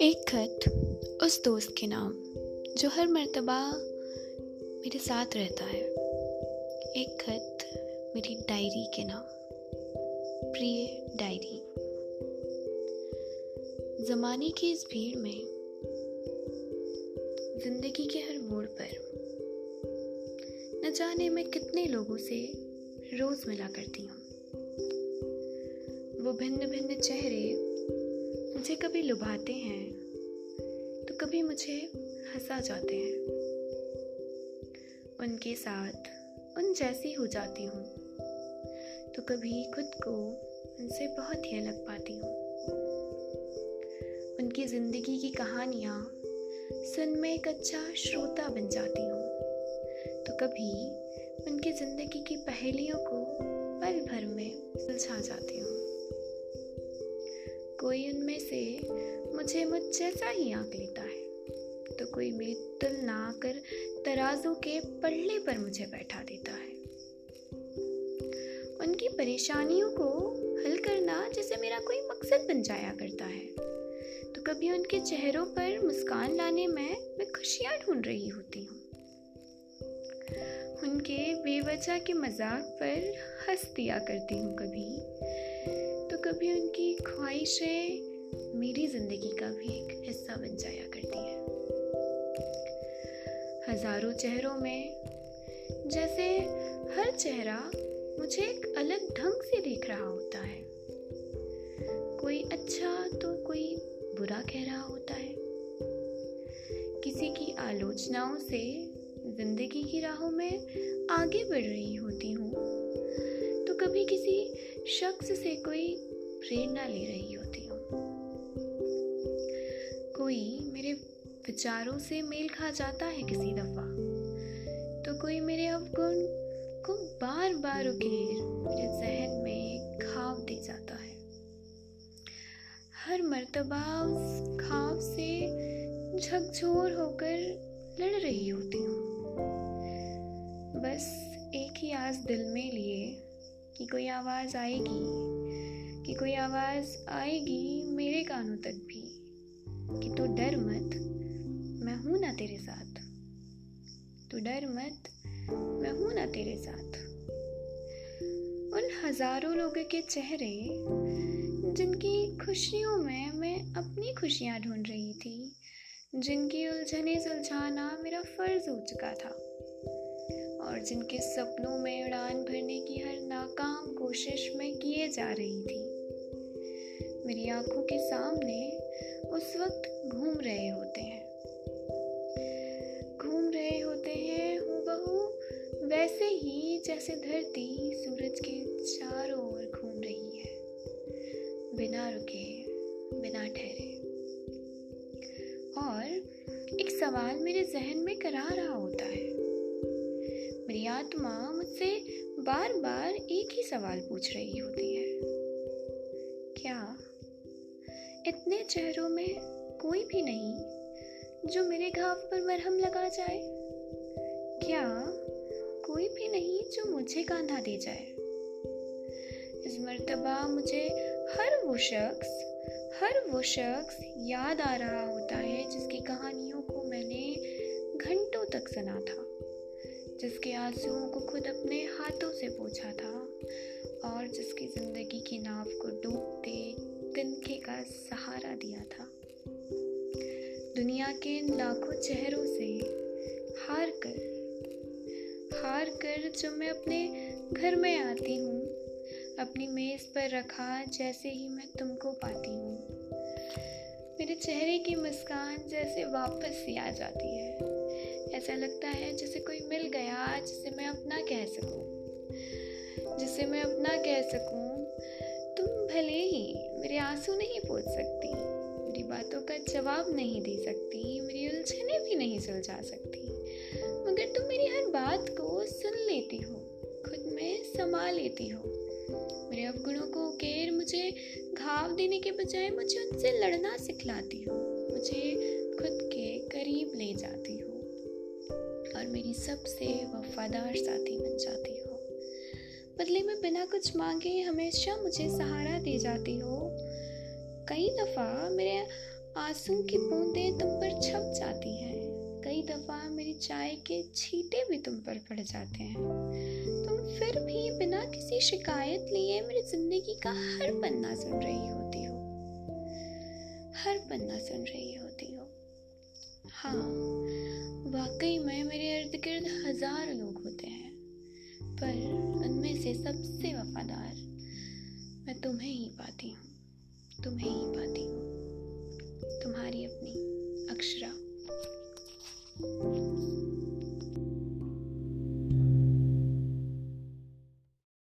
एक खत उस दोस्त के नाम, जो हर मर्तबा मेरे साथ रहता है। एक खत मेरी डायरी के नाम, प्रिय डायरी। जमाने की इस भीड़ में, ज़िंदगी के हर मोड़ पर, न जाने मैं कितने लोगों से रोज मिला करती हूँ। भिन्न भिन्न चेहरे मुझे कभी लुभाते हैं तो कभी मुझे हंसा जाते हैं। उनके साथ उन जैसी हो जाती हूँ तो कभी खुद को उनसे बहुत ही अलग पाती हूँ। उनकी ज़िंदगी की कहानियाँ सुन में एक अच्छा श्रोता बन जाती हूँ तो कभी उनकी ज़िंदगी की पहेलियों को पल भर में सुलझा जाती हूँ। कोई उनमें से मुझे मुझ जैसा ही आंक लेता है। तो कोई मेरी तुलना कर तराजू के पल्ले पर मुझे बैठा देता है। उनकी परेशानियों को हल करना जैसे मेरा कोई मकसद बन जाया करता है। तो कभी उनके चेहरों पर मुस्कान लाने में मैं खुशियाँ ढूंढ रही होती हूँ। उनके बेवजह के मज़ाक पर हंस दिया करती हूँ कभी। कभी उनकी ख्वाहिशें मेरी ज़िंदगी का भी एक हिस्सा बन जाया करती हैं। हज़ारों चेहरों में, जैसे हर चेहरा मुझे एक अलग ढंग से देख रहा होता है। कोई अच्छा तो कोई बुरा कह रहा होता है। किसी की आलोचनाओं से ज़िंदगी की राहों में आगे बढ़ रही होती हूँ। तो कभी किसी शख्स से कोई प्रेरणा ले रही होती हूँ। कोई मेरे विचारों से मेल खा जाता है किसी दफ़ा? तो कोई मेरे अवगुण को बार बार उकेर मेरे जहन में खाव दे जाता है। हर मर्तबा उस खाव से झकझोर होकर लड़ रही होती हूँ। बस एक ही आस दिल में लिए कि कोई आवाज़ आएगी। कि कोई आवाज़ आएगी मेरे कानों तक भी, कि तू डर मत, मैं हूँ ना तेरे साथ। तू डर मत, मैं हूँ ना तेरे साथ। उन हज़ारों लोगों के चेहरे, जिनकी खुशियों में मैं अपनी खुशियाँ ढूंढ रही थी, जिनकी उलझने सुलझाना मेरा फ़र्ज़ हो चुका था, और जिनके सपनों में उड़ान भरने की हर नाकाम कोशिश मैं किए जा रही थी। मेरी आँखों के सामने उस वक्त घूम रहे होते हैं। घूम रहे होते हैं हूबहू, वैसे ही जैसे धरती सूरज के चारों ओर घूम रही है। बिना रुके, बिना ठहरे। और एक सवाल मेरे जहन में करा रहा होता है। मेरी आत्मा मुझसे बार बार एक ही सवाल पूछ रही होती है। क्या इतने चेहरों में कोई भी नहीं जो मेरे घाव पर मरहम लगा जाए। क्या कोई भी नहीं जो मुझे कांधा दे जाए? इस मरतबा मुझे हर वो शख्स, हर वो शख्स याद आ रहा होता है जिसकी कहानियों को मैंने घंटों तक सुना था, जिसके आंसुओं को खुद अपने हाथों से पोछा था और जिसकी ज़िंदगी की नाव को डूबते तिनके का सहारा दिया था। दुनिया के लाखों चेहरों से हार कर हार कर जब मैं अपने घर में आती हूँ, अपनी मेज़ पर रखा जैसे ही मैं तुमको पाती हूँ। मेरे चेहरे की मुस्कान जैसे वापस सी आ जाती है। ऐसा लगता है जैसे कोई मिल गया जिसे मैं अपना कह सकूँ। जिसे मैं अपना कह सकूँ, तुम भले ही मेरे आँसू नहीं पोछ सकती। मेरी बातों का जवाब नहीं दे सकती। मेरी उलझने भी नहीं सुलझा सकती। मगर तुम मेरी हर बात को सुन लेती हो। खुद में समा लेती हो। मेरे अवगुणों को उकेर मुझे घाव देने के बजाय मुझे उनसे लड़ना सिखलाती हो। मुझे खुद के करीब ले जाती हो। और मेरी सबसे वफादार साथी बन जाती बदले में बिना कुछ मांगे हमेशा मुझे सहारा दे जाती हो। कई दफ़ा मेरे आँसू की बूंदें तुम पर छप जाती हैं। कई दफ़ा मेरी चाय के छींटे भी तुम पर पड़ जाते हैं। तुम फिर भी बिना किसी शिकायत लिए मेरी ज़िंदगी का हर पन्ना सुन रही होती हो। हर पन्ना सुन रही होती हो। हाँ वाकई में मेरे इर्द गिर्द हज़ार लोग होते हैं। पर उनमें से सबसे वफादार मैं तुम्हें ही पाती हूँ। तुम्हें ही पाती हूँ। तुम्हारी अपनी अक्षरा।